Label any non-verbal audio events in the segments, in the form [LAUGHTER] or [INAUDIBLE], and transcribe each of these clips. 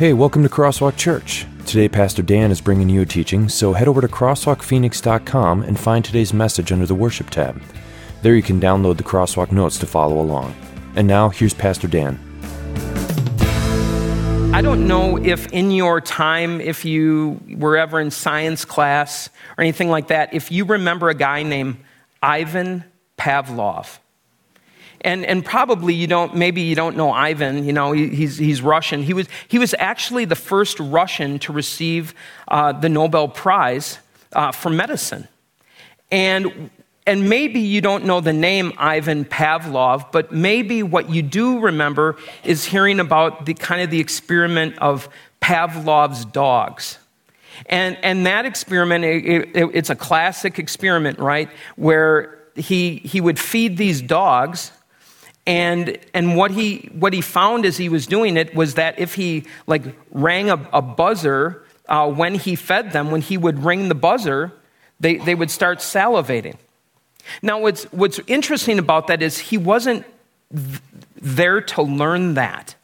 Hey, welcome to Crosswalk Church. Today, Pastor Dan is bringing you a teaching, so head over to crosswalkphoenix.com and find today's message under the Worship tab. There you can download the Crosswalk notes to follow along. And now, here's Pastor Dan. I don't know if in your time, if you were ever in science class or anything like that, if you remember a guy named Ivan Pavlov. And, and probably you don't, maybe you don't know Ivan, you know, he, he's, he's Russian. He was, he was actually the first Russian to receive uh, the Nobel Prize uh, for medicine. And, and maybe you don't know the name Ivan Pavlov, but maybe what you do remember is hearing about the kind of the experiment of Pavlov's dogs. And, and that experiment, it, it, it's a classic experiment, right? Where he, he would feed these dogs and, and what, he, what he found as he was doing it was that if he like rang a, a buzzer uh, when he fed them, when he would ring the buzzer, they, they would start salivating. Now, what's, what's interesting about that is he wasn't th- there to learn that.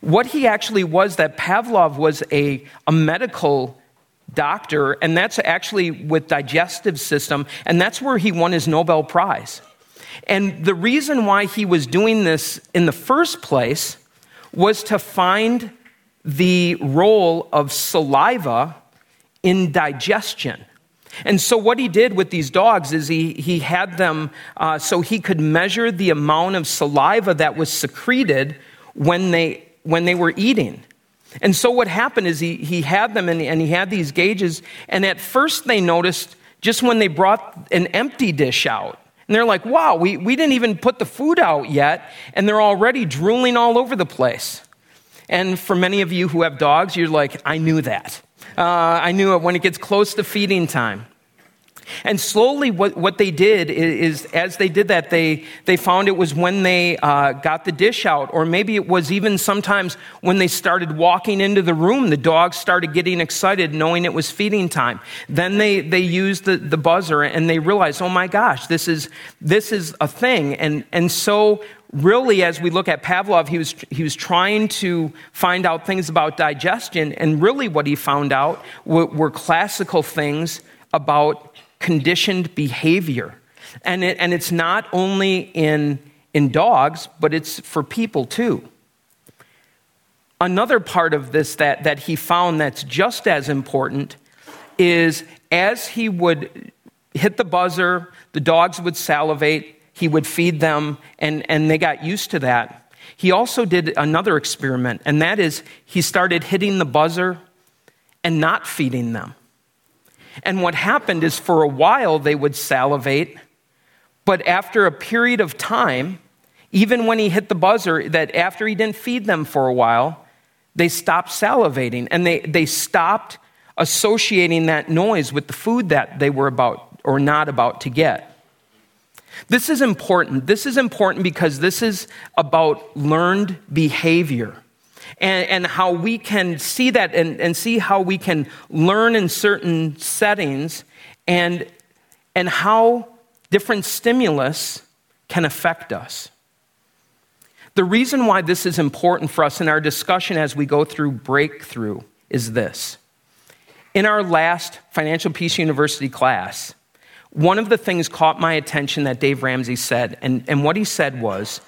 What he actually was, that Pavlov was a, a medical doctor, and that's actually with digestive system, and that's where he won his Nobel Prize. And the reason why he was doing this in the first place was to find the role of saliva in digestion. And so, what he did with these dogs is he, he had them uh, so he could measure the amount of saliva that was secreted when they, when they were eating. And so, what happened is he, he had them and, and he had these gauges. And at first, they noticed just when they brought an empty dish out, and they're like, wow, we, we didn't even put the food out yet, and they're already drooling all over the place. And for many of you who have dogs, you're like, I knew that. Uh, I knew it when it gets close to feeding time. And slowly, what, what they did is, as they did that, they, they found it was when they uh, got the dish out, or maybe it was even sometimes when they started walking into the room, the dogs started getting excited knowing it was feeding time. Then they, they used the, the buzzer and they realized, oh my gosh, this is, this is a thing. And, and so, really, as we look at Pavlov, he was, he was trying to find out things about digestion, and really what he found out were, were classical things about conditioned behavior. And, it, and it's not only in, in dogs, but it's for people too. Another part of this that, that he found that's just as important is as he would hit the buzzer, the dogs would salivate, he would feed them, and, and they got used to that. He also did another experiment, and that is he started hitting the buzzer and not feeding them. And what happened is for a while they would salivate, but after a period of time, even when he hit the buzzer, that after he didn't feed them for a while, they stopped salivating and they, they stopped associating that noise with the food that they were about or not about to get. This is important. This is important because this is about learned behavior and, and how we can see that and, and see how we can learn in certain settings and, and how different stimulus can affect us. The reason why this is important for us in our discussion as we go through breakthrough is this. In our last Financial Peace University class, one of the things caught my attention that Dave Ramsey said, and, and what he said was,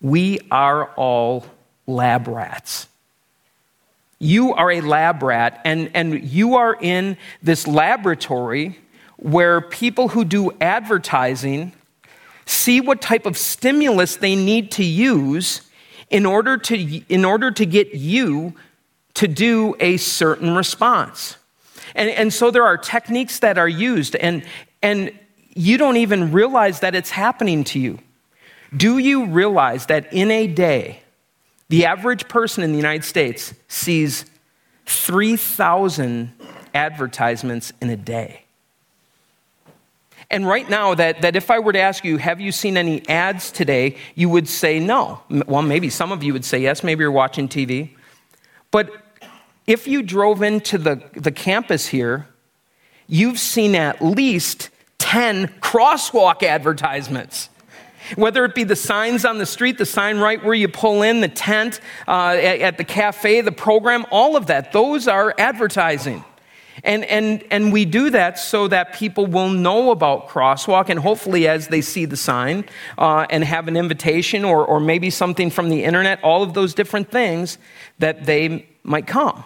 We are all lab rats. You are a lab rat, and, and you are in this laboratory where people who do advertising see what type of stimulus they need to use in order to, in order to get you to do a certain response. And, and so there are techniques that are used, and, and you don't even realize that it's happening to you. Do you realize that in a day, the average person in the United States sees 3,000 advertisements in a day. And right now, that, that if I were to ask you, have you seen any ads today, you would say no. Well, maybe some of you would say yes, maybe you're watching TV. But if you drove into the, the campus here, you've seen at least 10 crosswalk advertisements. Whether it be the signs on the street, the sign right where you pull in, the tent, uh, at, at the cafe, the program, all of that, those are advertising. And, and, and we do that so that people will know about Crosswalk, and hopefully, as they see the sign uh, and have an invitation or, or maybe something from the internet, all of those different things, that they might come.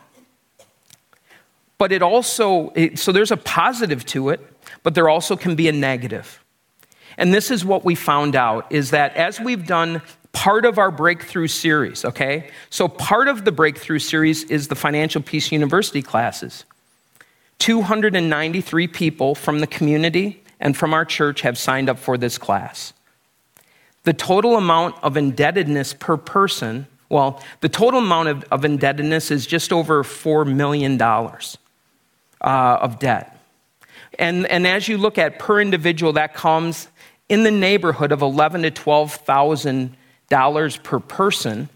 But it also, it, so there's a positive to it, but there also can be a negative. And this is what we found out is that as we've done part of our breakthrough series, okay? So part of the breakthrough series is the Financial Peace University classes. 293 people from the community and from our church have signed up for this class. The total amount of indebtedness per person, well, the total amount of, of indebtedness is just over $4 million uh, of debt. And, and as you look at per individual, that comes in the neighborhood of eleven to twelve thousand dollars per person.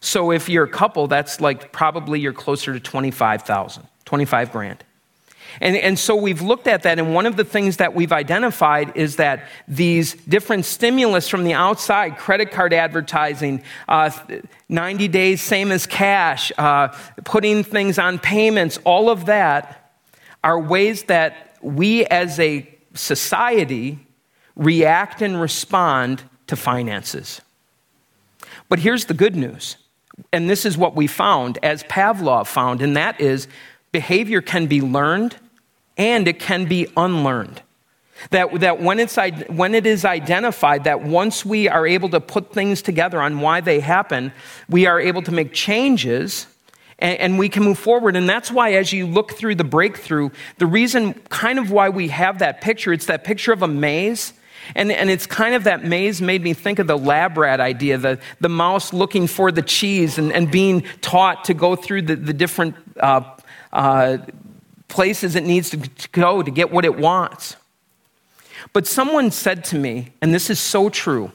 So if you're a couple, that's like probably you're closer to 25,000, 25 grand. And, and so we've looked at that, and one of the things that we've identified is that these different stimulus from the outside, credit card advertising, uh, 90 days same as cash, uh, putting things on payments, all of that are ways that we as a society react and respond to finances. But here's the good news, and this is what we found, as Pavlov found, and that is behavior can be learned and it can be unlearned. That, that when, it's, when it is identified, that once we are able to put things together on why they happen, we are able to make changes and, and we can move forward. And that's why, as you look through the breakthrough, the reason kind of why we have that picture, it's that picture of a maze. And, and it's kind of that maze made me think of the lab rat idea, the, the mouse looking for the cheese and, and being taught to go through the, the different uh, uh, places it needs to go to get what it wants. But someone said to me, and this is so true,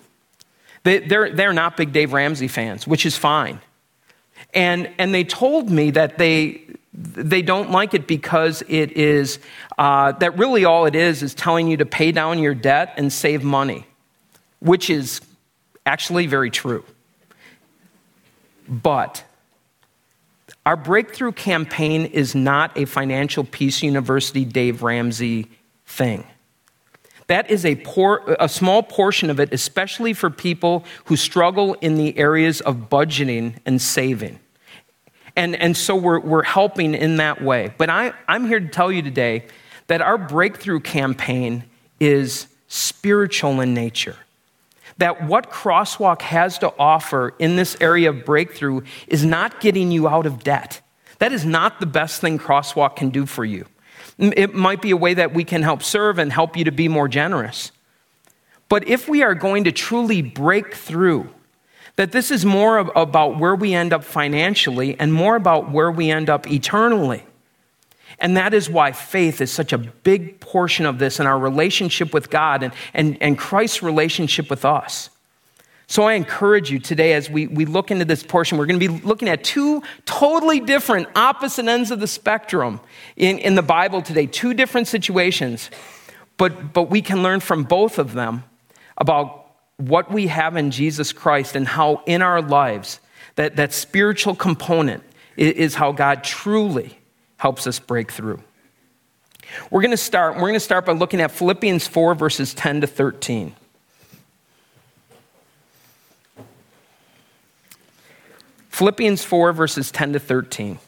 they, they're, they're not big Dave Ramsey fans, which is fine. And, and they told me that they, they don't like it because it is, uh, that really all it is is telling you to pay down your debt and save money, which is actually very true. But our breakthrough campaign is not a Financial Peace University Dave Ramsey thing. That is a, poor, a small portion of it, especially for people who struggle in the areas of budgeting and saving. And, and so we're, we're helping in that way. But I, I'm here to tell you today that our breakthrough campaign is spiritual in nature that what Crosswalk has to offer in this area of breakthrough is not getting you out of debt. That is not the best thing Crosswalk can do for you. It might be a way that we can help serve and help you to be more generous. But if we are going to truly break through, that this is more about where we end up financially and more about where we end up eternally. And that is why faith is such a big portion of this in our relationship with God and, and, and Christ's relationship with us. So I encourage you today as we, we look into this portion, we're going to be looking at two totally different, opposite ends of the spectrum in, in the Bible today, two different situations. But, but we can learn from both of them about what we have in Jesus Christ and how in our lives that, that spiritual component is, is how God truly helps us break through. We're going to start, we're going to start by looking at Philippians 4, verses 10 to 13. Philippians 4, verses 10 to 13.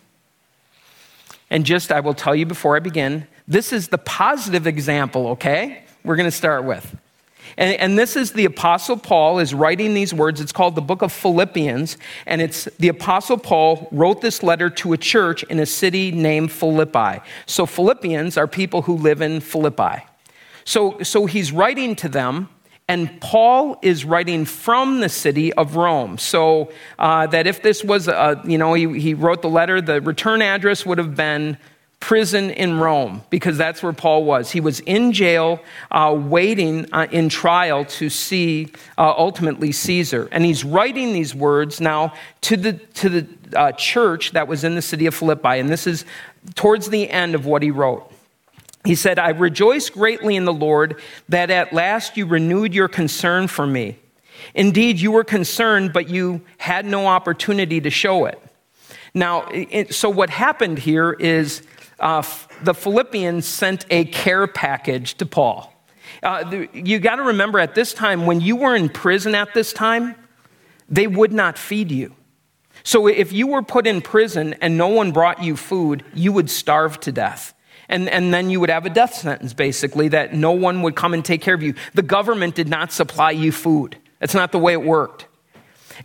And just, I will tell you before I begin, this is the positive example, okay? We're going to start with. And, and, this is the Apostle Paul is writing these words. It's called the book of Philippians. And it's the Apostle Paul wrote this letter to a church in a city named Philippi. So Philippians are people who live in Philippi. So, so he's writing to them. And Paul is writing from the city of Rome. So uh, that if this was, a, you know, he, he wrote the letter, the return address would have been prison in Rome because that's where Paul was. He was in jail, uh, waiting uh, in trial to see uh, ultimately Caesar. And he's writing these words now to the, to the uh, church that was in the city of Philippi. And this is towards the end of what he wrote. He said, I rejoice greatly in the Lord that at last you renewed your concern for me. Indeed, you were concerned, but you had no opportunity to show it. Now, so what happened here is uh, the Philippians sent a care package to Paul. Uh, you got to remember at this time, when you were in prison at this time, they would not feed you. So if you were put in prison and no one brought you food, you would starve to death. And, and then you would have a death sentence, basically, that no one would come and take care of you. The government did not supply you food. That's not the way it worked.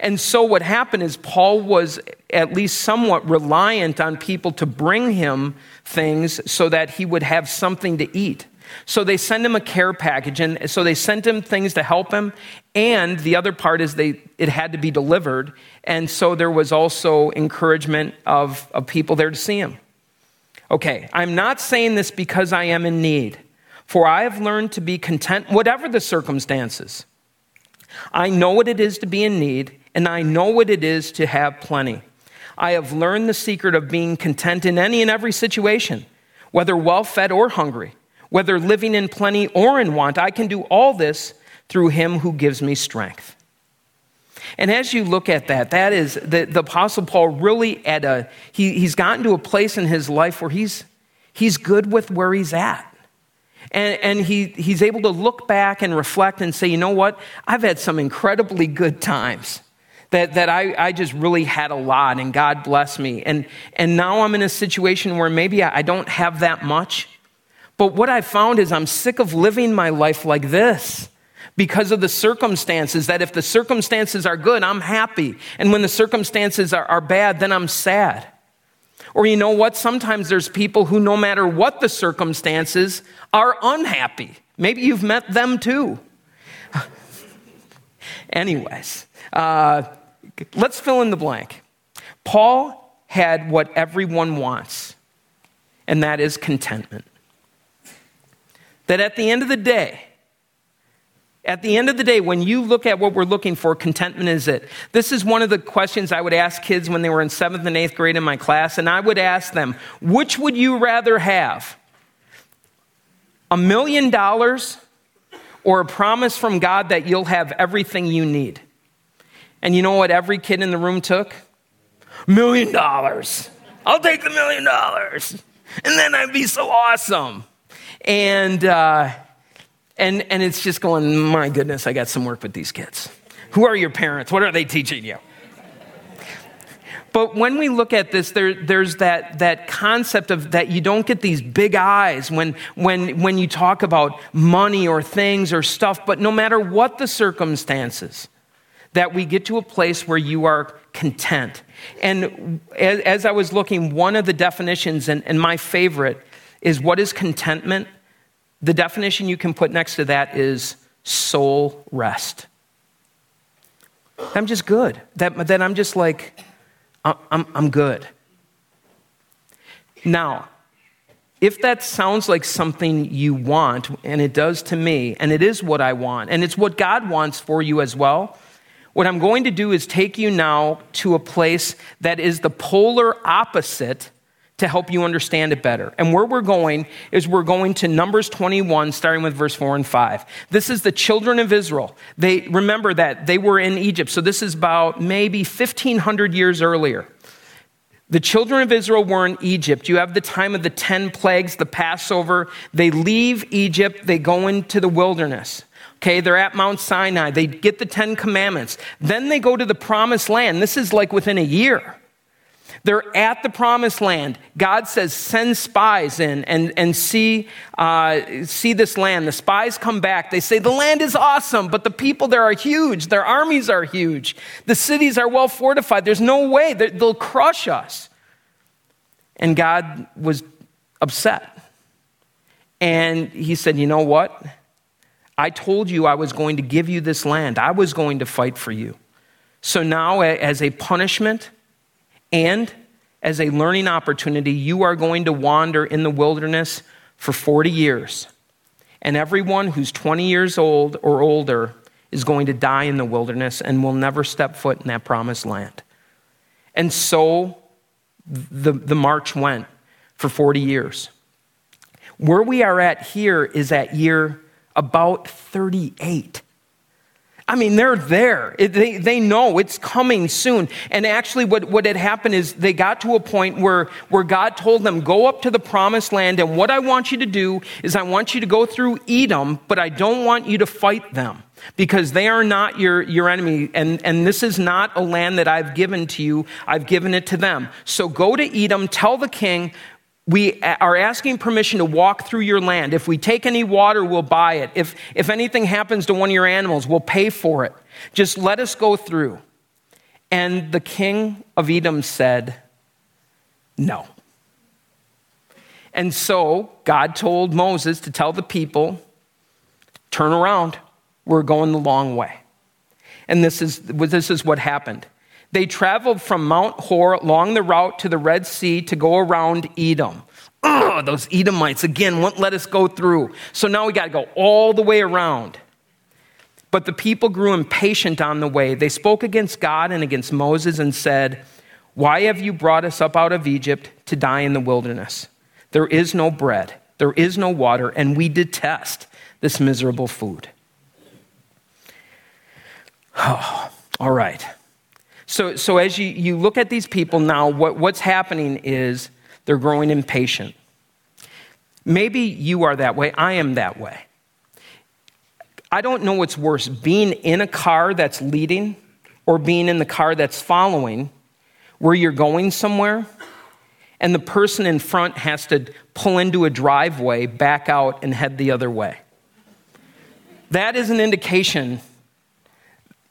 And so what happened is Paul was at least somewhat reliant on people to bring him things so that he would have something to eat. So they send him a care package, and so they sent him things to help him. And the other part is they it had to be delivered, and so there was also encouragement of, of people there to see him. Okay, I'm not saying this because I am in need, for I have learned to be content, whatever the circumstances. I know what it is to be in need, and I know what it is to have plenty. I have learned the secret of being content in any and every situation, whether well fed or hungry, whether living in plenty or in want. I can do all this through him who gives me strength. And as you look at that, that is the, the Apostle Paul really at a, he, he's gotten to a place in his life where he's, he's good with where he's at. And, and he, he's able to look back and reflect and say, you know what? I've had some incredibly good times that, that I, I just really had a lot and God bless me. And, and now I'm in a situation where maybe I, I don't have that much. But what I found is I'm sick of living my life like this because of the circumstances. That if the circumstances are good, I'm happy. And when the circumstances are, are bad, then I'm sad. Or you know what? Sometimes there's people who, no matter what the circumstances, are unhappy. Maybe you've met them too. [LAUGHS] Anyways, uh, let's fill in the blank. Paul had what everyone wants, and that is contentment. That at the end of the day, at the end of the day, when you look at what we're looking for, contentment is it. This is one of the questions I would ask kids when they were in seventh and eighth grade in my class, and I would ask them, which would you rather have? A million dollars or a promise from God that you'll have everything you need? And you know what every kid in the room took? Million dollars. I'll take the million dollars. And then I'd be so awesome. And, uh, and, and it's just going, my goodness, I got some work with these kids. Who are your parents? What are they teaching you? But when we look at this, there, there's that, that concept of that you don't get these big eyes when, when, when you talk about money or things or stuff, but no matter what the circumstances, that we get to a place where you are content. And as, I was looking, one of the definitions, and, and my favorite, is what is contentment? The definition you can put next to that is soul rest. I'm just good. That, that I'm just like, I'm, I'm good. Now, if that sounds like something you want, and it does to me, and it is what I want, and it's what God wants for you as well, what I'm going to do is take you now to a place that is the polar opposite to help you understand it better. And where we're going is we're going to Numbers 21, starting with verse 4 and 5. This is the children of Israel. They remember that they were in Egypt. So this is about maybe 1500 years earlier. The children of Israel were in Egypt. You have the time of the 10 plagues, the Passover. They leave Egypt, they go into the wilderness. Okay, they're at Mount Sinai. They get the 10 commandments. Then they go to the promised land. This is like within a year. They're at the promised land. God says, send spies in and, and see, uh, see this land. The spies come back. They say, the land is awesome, but the people there are huge. Their armies are huge. The cities are well fortified. There's no way. They'll crush us. And God was upset. And he said, you know what? I told you I was going to give you this land. I was going to fight for you. So now, as a punishment, and as a learning opportunity, you are going to wander in the wilderness for 40 years. And everyone who's 20 years old or older is going to die in the wilderness and will never step foot in that promised land. And so the, the march went for 40 years. Where we are at here is at year about 38. I mean, they're there. It, they, they know it's coming soon. And actually, what, what had happened is they got to a point where, where God told them, Go up to the promised land, and what I want you to do is I want you to go through Edom, but I don't want you to fight them because they are not your, your enemy. And, and this is not a land that I've given to you, I've given it to them. So go to Edom, tell the king, we are asking permission to walk through your land. If we take any water, we'll buy it. If, if anything happens to one of your animals, we'll pay for it. Just let us go through. And the king of Edom said, No. And so God told Moses to tell the people, Turn around. We're going the long way. And this is, this is what happened. They traveled from Mount Hor along the route to the Red Sea to go around Edom. Ugh, those Edomites, again, won't let us go through. So now we got to go all the way around. But the people grew impatient on the way. They spoke against God and against Moses and said, Why have you brought us up out of Egypt to die in the wilderness? There is no bread, there is no water, and we detest this miserable food. Oh, [SIGHS] all right. So, so as you, you look at these people now, what, what's happening is they're growing impatient. Maybe you are that way. I am that way. I don't know what's worse being in a car that's leading or being in the car that's following where you're going somewhere and the person in front has to pull into a driveway, back out, and head the other way. That is an indication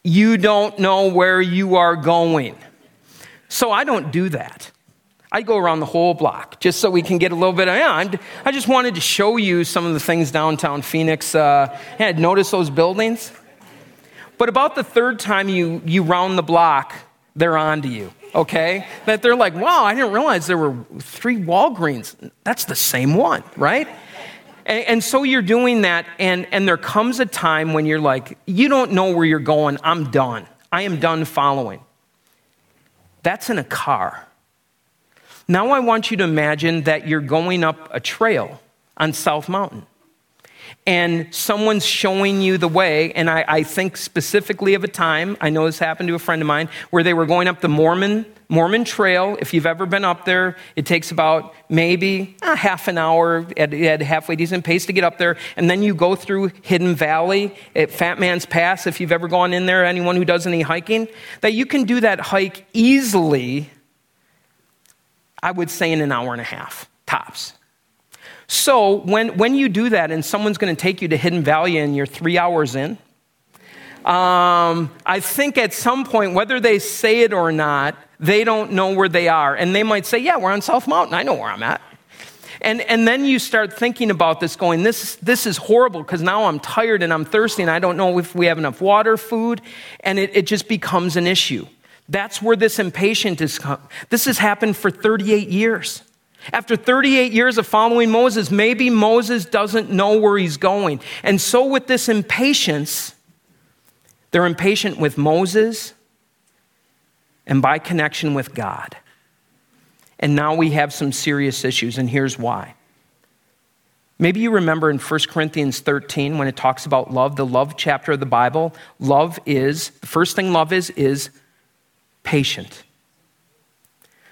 you don't know where you are going. So I don't do that. I go around the whole block just so we can get a little bit of. I just wanted to show you some of the things downtown Phoenix. Uh, yeah, notice those buildings. But about the third time you, you round the block, they're on to you, okay? That they're like, wow, I didn't realize there were three Walgreens. That's the same one, right? And, and, so you're doing that, and, and there comes a time when you're like, you don't know where you're going. I'm done. I am done following. That's in a car. Now I want you to imagine that you're going up a trail on South Mountain and someone's showing you the way. And I, I, think specifically of a time, I know this happened to a friend of mine, where they were going up the Mormon, Mormon Trail. If you've ever been up there, it takes about maybe a half an hour at, at halfway decent pace to get up there. And then you go through Hidden Valley at Fat Man's Pass, if you've ever gone in there, anyone who does any hiking, that you can do that hike easily, I would say in an hour and a half, tops. So when, when you do that and someone's going to take you to Hidden Valley and you're three hours in, um, I think at some point, whether they say it or not, they don't know where they are. And they might say, Yeah, we're on South Mountain. I know where I'm at. And, and then you start thinking about this, going, This, this is horrible because now I'm tired and I'm thirsty and I don't know if we have enough water, food. And it, it just becomes an issue. That's where this impatience is. Come. This has happened for 38 years. After 38 years of following Moses, maybe Moses doesn't know where he's going. And so, with this impatience, they're impatient with Moses and by connection with God. And now we have some serious issues, and here's why. Maybe you remember in 1 Corinthians 13 when it talks about love, the love chapter of the Bible, love is, the first thing love is, is patient.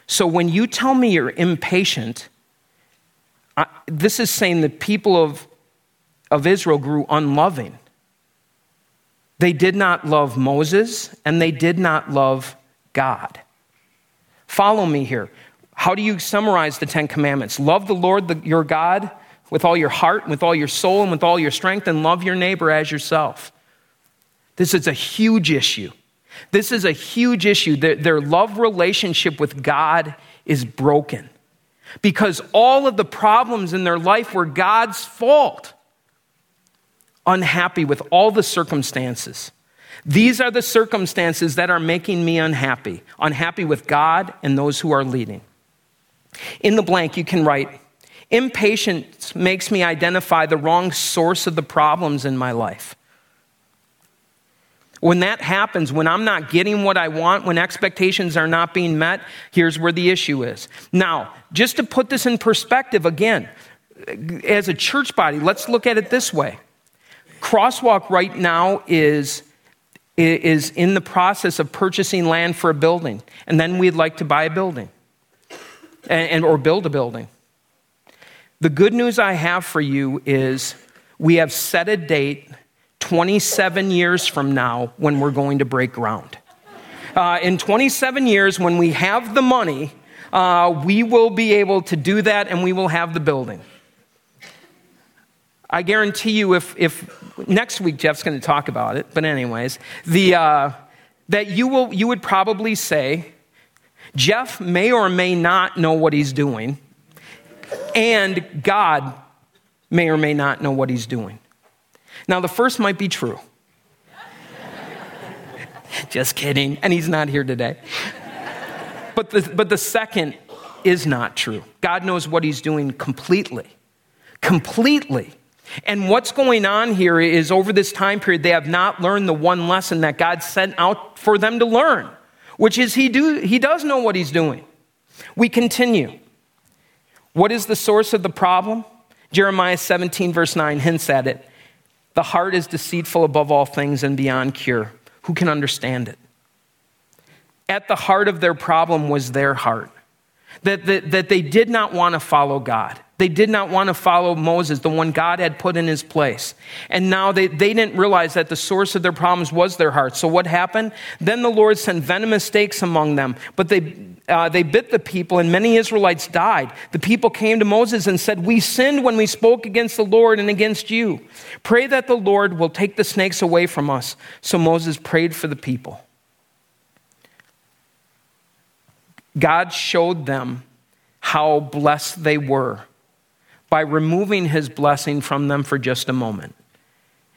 So when you tell me you're impatient, I, this is saying the people of, of Israel grew unloving. They did not love Moses and they did not love God. Follow me here. How do you summarize the Ten Commandments? Love the Lord the, your God with all your heart, with all your soul, and with all your strength, and love your neighbor as yourself. This is a huge issue. This is a huge issue. Their, their love relationship with God is broken because all of the problems in their life were God's fault. Unhappy with all the circumstances. These are the circumstances that are making me unhappy. Unhappy with God and those who are leading. In the blank, you can write Impatience makes me identify the wrong source of the problems in my life. When that happens, when I'm not getting what I want, when expectations are not being met, here's where the issue is. Now, just to put this in perspective again, as a church body, let's look at it this way. Crosswalk right now is, is in the process of purchasing land for a building, and then we'd like to buy a building and, and or build a building. The good news I have for you is we have set a date 27 years from now when we're going to break ground. Uh, in 27 years, when we have the money, uh, we will be able to do that and we will have the building. I guarantee you, if, if next week Jeff's going to talk about it, but anyways, the, uh, that you, will, you would probably say, Jeff may or may not know what he's doing, and God may or may not know what he's doing. Now, the first might be true. Just kidding. And he's not here today. But the, but the second is not true. God knows what he's doing completely. Completely. And what's going on here is over this time period, they have not learned the one lesson that God sent out for them to learn, which is he, do, he does know what he's doing. We continue. What is the source of the problem? Jeremiah 17, verse 9 hints at it. The heart is deceitful above all things and beyond cure. Who can understand it? At the heart of their problem was their heart. That, that, that they did not want to follow God. They did not want to follow Moses, the one God had put in his place. And now they, they didn't realize that the source of their problems was their heart. So what happened? Then the Lord sent venomous snakes among them, but they, uh, they bit the people, and many Israelites died. The people came to Moses and said, We sinned when we spoke against the Lord and against you. Pray that the Lord will take the snakes away from us. So Moses prayed for the people. God showed them how blessed they were by removing his blessing from them for just a moment.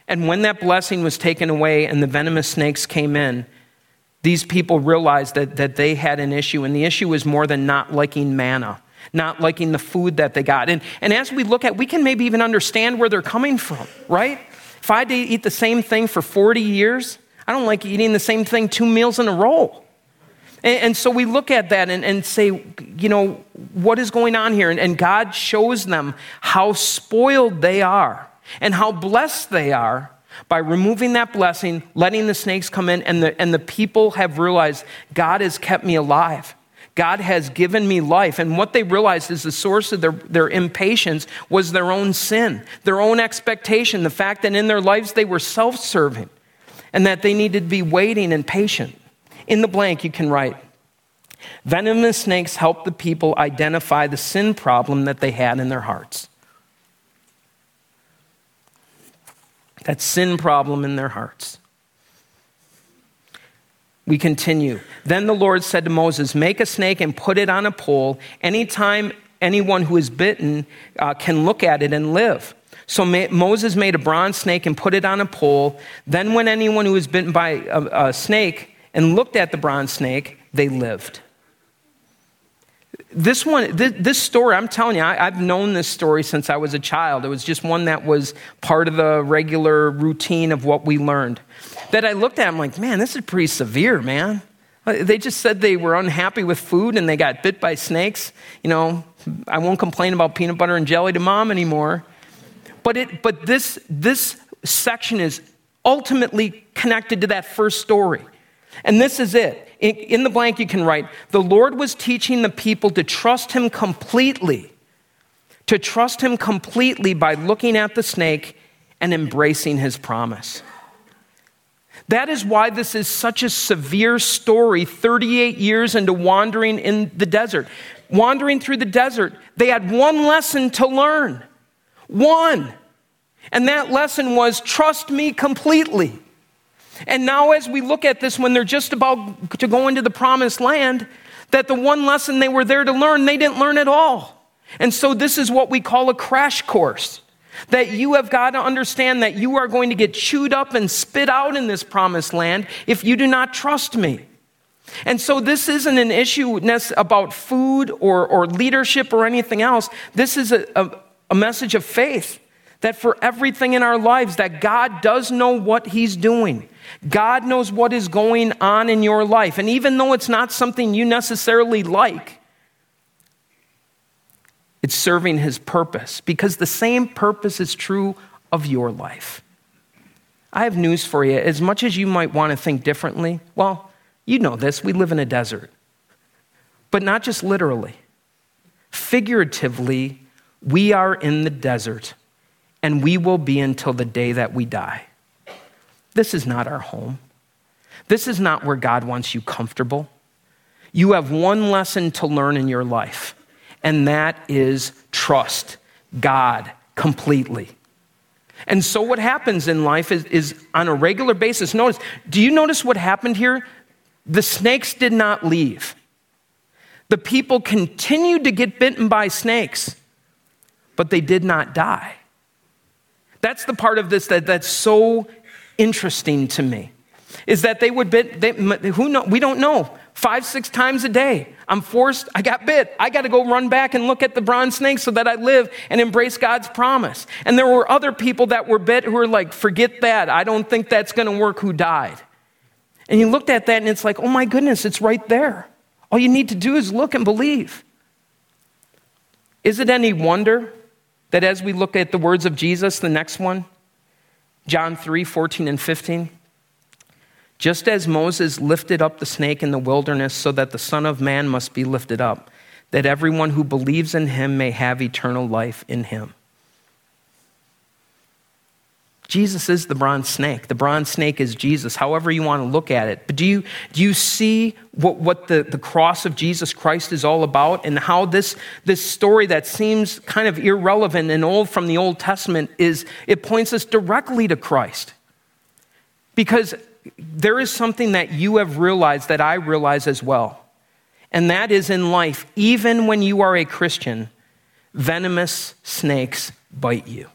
And when that blessing was taken away and the venomous snakes came in, these people realized that, that they had an issue. And the issue was more than not liking manna, not liking the food that they got. And, and as we look at, we can maybe even understand where they're coming from, right? If I had to eat the same thing for 40 years, I don't like eating the same thing two meals in a row. And, and so we look at that and, and, say, you know, what is going on here? And, and God shows them how spoiled they are and how blessed they are by removing that blessing, letting the snakes come in, and the, and the people have realized God has kept me alive. God has given me life. And what they realized is the source of their, their impatience was their own sin, their own expectation, the fact that in their lives they were self serving and that they needed to be waiting and patient. In the blank, you can write Venomous snakes help the people identify the sin problem that they had in their hearts. That sin problem in their hearts. We continue. Then the Lord said to Moses, Make a snake and put it on a pole. Anytime anyone who is bitten uh, can look at it and live. So Moses made a bronze snake and put it on a pole. Then, when anyone who was bitten by a, a snake and looked at the bronze snake, they lived. This one, this, story, I'm telling you, I've known this story since I was a child. It was just one that was part of the regular routine of what we learned. That I looked at, I'm like, man, this is pretty severe, man. Uh, they just said they were unhappy with food and they got bit by snakes. You know, I won't complain about peanut butter and jelly to mom anymore. But, it, but this, this section is ultimately connected to that first story. And this is it. In, the blank, you can write The Lord was teaching the people to trust Him completely, to trust Him completely by looking at the snake and embracing His promise. That is why this is such a severe story 38 years into wandering in the desert. Wandering through the desert, they had one lesson to learn. One. And that lesson was trust me completely. And now, as we look at this, when they're just about to go into the promised land, that the one lesson they were there to learn, they didn't learn at all. And so, this is what we call a crash course. That you have got to understand that you are going to get chewed up and spit out in this promised land if you do not trust me. And so, this isn't an issue about food or, or leadership or anything else. This is a, a, a message of faith that for everything in our lives, that God does know what He's doing. God knows what is going on in your life. And even though it's not something you necessarily like, It's serving his purpose because the same purpose is true of your life. I have news for you. As much as you might want to think differently, well, you know this, we live in a desert. But not just literally. Figuratively, we are in the desert and we will be until the day that we die. This is not our home. This is not where God wants you comfortable. You have one lesson to learn in your life, and that is trust God completely. And so, what happens in life is, is on a regular basis. Notice, do you notice what happened here? The snakes did not leave. The people continued to get bitten by snakes, but they did not die. That's the part of this that, that's so interesting to me. Is that they would bit, they, who know, we don't know five, six times a day. I'm forced, I got bit. I got to go run back and look at the bronze snake so that I live and embrace God's promise. And there were other people that were bit who were like, forget that. I don't think that's going to work, who died. And you looked at that and it's like, oh my goodness, it's right there. All you need to do is look and believe. Is it any wonder that as we look at the words of Jesus, the next one, John 3 14 and 15, just as Moses lifted up the snake in the wilderness, so that the Son of Man must be lifted up, that everyone who believes in him may have eternal life in him. Jesus is the bronze snake. The bronze snake is Jesus, however you want to look at it. But do you, do you see what, what the, the cross of Jesus Christ is all about and how this, this story that seems kind of irrelevant and old from the Old Testament is, it points us directly to Christ. Because there is something that you have realized that I realize as well. And that is in life, even when you are a Christian, venomous snakes bite you.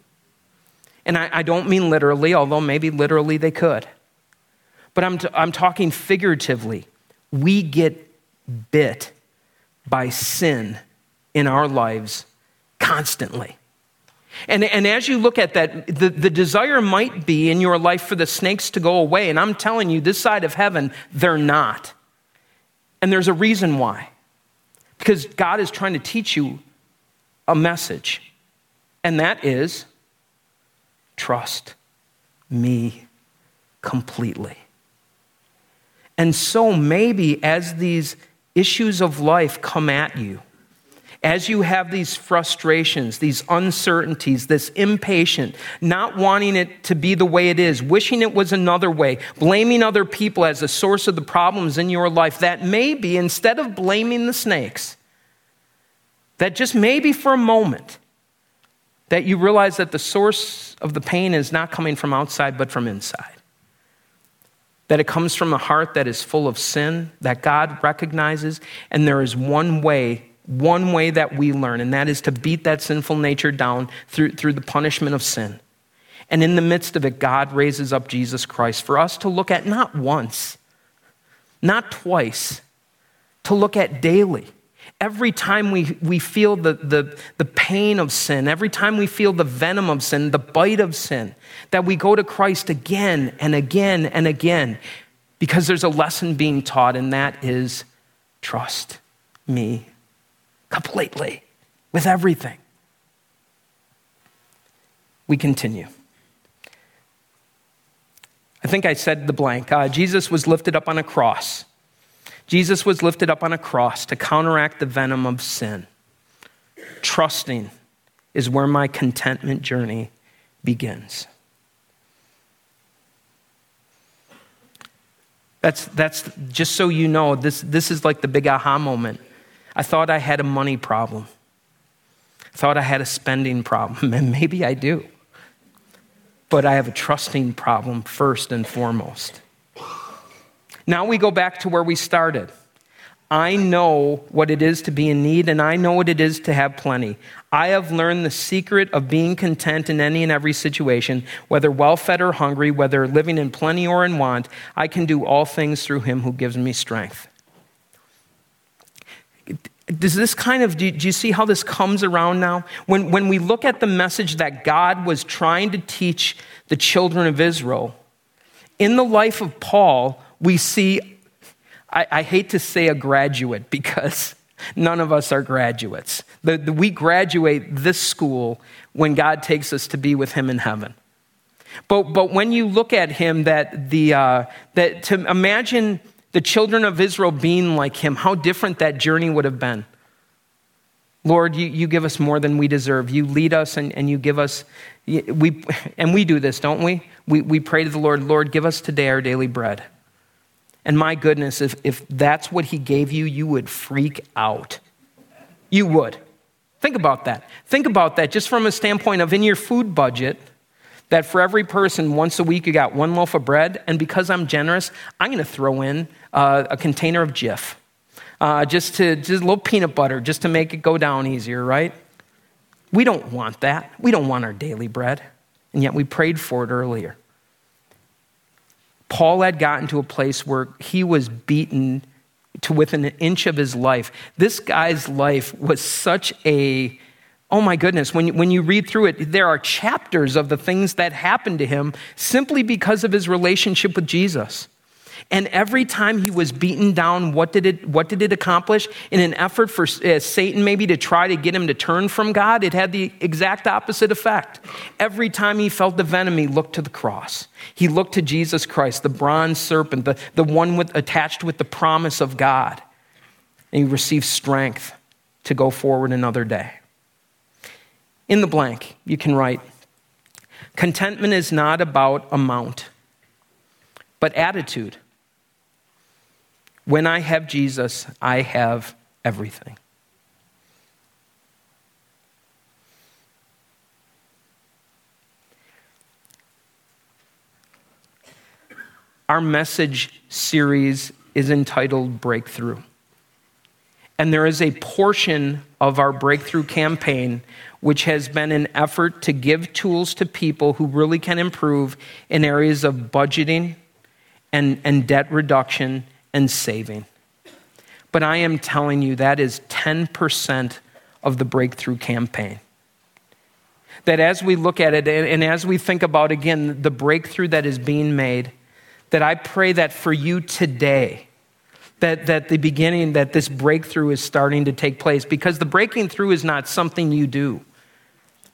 And I, I don't mean literally, although maybe literally they could. But I'm, t- I'm talking figuratively. We get bit by sin in our lives constantly. And, and as you look at that, the, the desire might be in your life for the snakes to go away. And I'm telling you, this side of heaven, they're not. And there's a reason why. Because God is trying to teach you a message, and that is trust me completely. And so maybe as these issues of life come at you, as you have these frustrations, these uncertainties, this impatient, not wanting it to be the way it is, wishing it was another way, blaming other people as the source of the problems in your life, that maybe instead of blaming the snakes, that just maybe for a moment, that you realize that the source of the pain is not coming from outside but from inside. That it comes from a heart that is full of sin, that God recognizes, and there is one way one way that we learn, and that is to beat that sinful nature down through, through the punishment of sin. And in the midst of it, God raises up Jesus Christ for us to look at not once, not twice, to look at daily. Every time we, we feel the, the, the pain of sin, every time we feel the venom of sin, the bite of sin, that we go to Christ again and again and again because there's a lesson being taught, and that is trust me completely with everything. We continue. I think I said the blank. Uh, Jesus was lifted up on a cross. Jesus was lifted up on a cross to counteract the venom of sin. Trusting is where my contentment journey begins. That's, that's just so you know, this, this is like the big aha moment. I thought I had a money problem. I thought I had a spending problem, [LAUGHS] and maybe I do. But I have a trusting problem first and foremost. Now we go back to where we started. I know what it is to be in need, and I know what it is to have plenty. I have learned the secret of being content in any and every situation, whether well fed or hungry, whether living in plenty or in want. I can do all things through him who gives me strength. Does this kind of, do you see how this comes around now? When, when we look at the message that God was trying to teach the children of Israel, in the life of Paul, we see, I, I hate to say a graduate because None of us are graduates. The, the, we graduate this school when God takes us to be with Him in heaven. But, but when you look at Him, that, the, uh, that to imagine the children of Israel being like Him, how different that journey would have been. Lord, you, you give us more than we deserve. You lead us and, and you give us, we, and we do this, don't we? we? We pray to the Lord, Lord, give us today our daily bread. And my goodness, if, if that's what He gave you, you would freak out. You would. Think about that. Think about that just from a standpoint of in your food budget, that for every person once a week you got one loaf of bread, and because I'm generous, I'm going to throw in uh, a container of Jif. Uh, just to just a little peanut butter just to make it go down easier, right? We don't want that. We don't want our daily bread. And yet we prayed for it earlier. Paul had gotten to a place where he was beaten to within an inch of his life. This guy's life was such a, oh my goodness, when, when you read through it, there are chapters of the things that happened to him simply because of his relationship with Jesus. And every time he was beaten down, what did it, what did it accomplish? In an effort for uh, Satan maybe to try to get him to turn from God, it had the exact opposite effect. Every time he felt the venom, he looked to the cross. He looked to Jesus Christ, the bronze serpent, the, the one with, attached with the promise of God. And he received strength to go forward another day. In the blank, you can write Contentment is not about amount, but attitude. When I have Jesus, I have everything. Our message series is entitled Breakthrough. And there is a portion of our breakthrough campaign which has been an effort to give tools to people who really can improve in areas of budgeting and, and debt reduction and saving. But I am telling you, that is 10% of the breakthrough campaign. That as we look at it and as we think about, again, the breakthrough that is being made, that I pray that for you today, that, that the beginning, that this breakthrough is starting to take place because the breaking through is not something you do.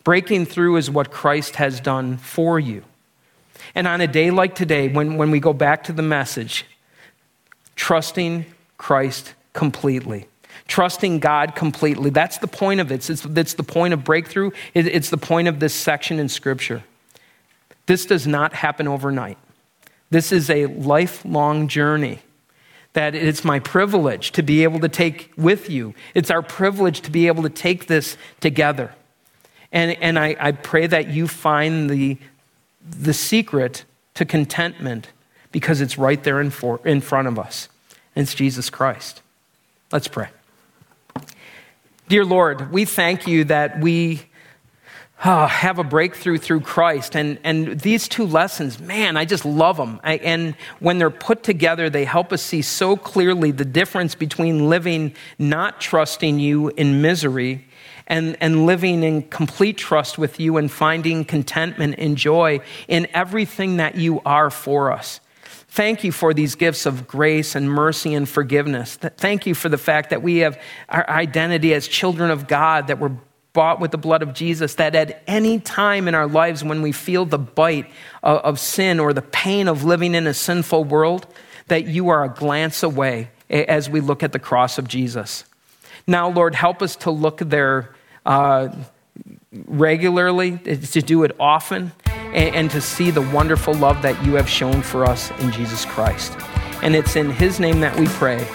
Breaking through is what Christ has done for you. And on a day like today, when, when we go back to the message, trusting Christ completely. Trusting God completely. That's the point of it. It's, the point of breakthrough. It's the point of this section in Scripture. This does not happen overnight. This is a lifelong journey that it's my privilege to be able to take with you. It's our privilege to be able to take this together. And, and I, I pray that you find the, the secret to contentment because it's right there in, for, in front of us. And it's Jesus Christ. Let's pray. Dear Lord, we thank you that we uh, have a breakthrough through Christ. And, and these two lessons, man, I just love them. I, and when they're put together, they help us see so clearly the difference between living not trusting you in misery and, and living in complete trust with you and finding contentment and joy in everything that you are for us. Thank you for these gifts of grace and mercy and forgiveness. Thank you for the fact that we have our identity as children of God, that we're bought with the blood of Jesus, that at any time in our lives when we feel the bite of, of sin or the pain of living in a sinful world, that you are a glance away as we look at the cross of Jesus. Now, Lord, help us to look there uh, regularly, to do it often, and, and to see the wonderful love that you have shown for us in Jesus Christ. And it's in His name that we pray.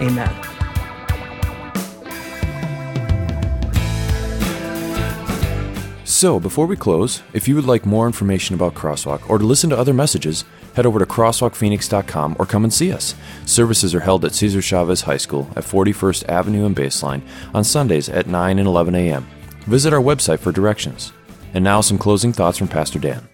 Amen. So, before we close, if you would like more information about Crosswalk or to listen to other messages, head over to crosswalkphoenix.com or come and see us. Services are held at Cesar Chavez High School at 41st Avenue and Baseline on Sundays at 9 and 11 a.m. Visit our website for directions. And now, some closing thoughts from Pastor Dan.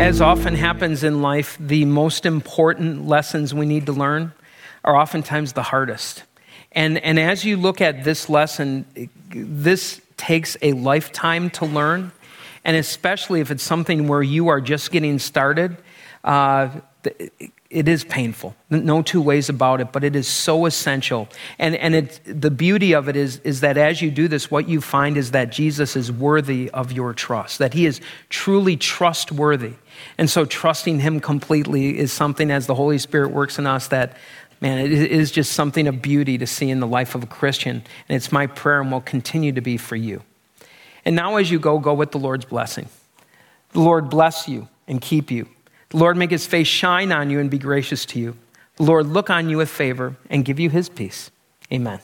As often happens in life, the most important lessons we need to learn are oftentimes the hardest. And, and as you look at this lesson, this takes a lifetime to learn. And especially if it's something where you are just getting started, uh, it is painful. No two ways about it, but it is so essential. And, and it, the beauty of it is, is that as you do this, what you find is that Jesus is worthy of your trust, that he is truly trustworthy. And so trusting him completely is something as the Holy Spirit works in us that, man, it is just something of beauty to see in the life of a Christian. And it's my prayer and will continue to be for you. And now as you go, go with the Lord's blessing. The Lord bless you and keep you. Lord make his face shine on you and be gracious to you. Lord look on you with favor and give you his peace. Amen.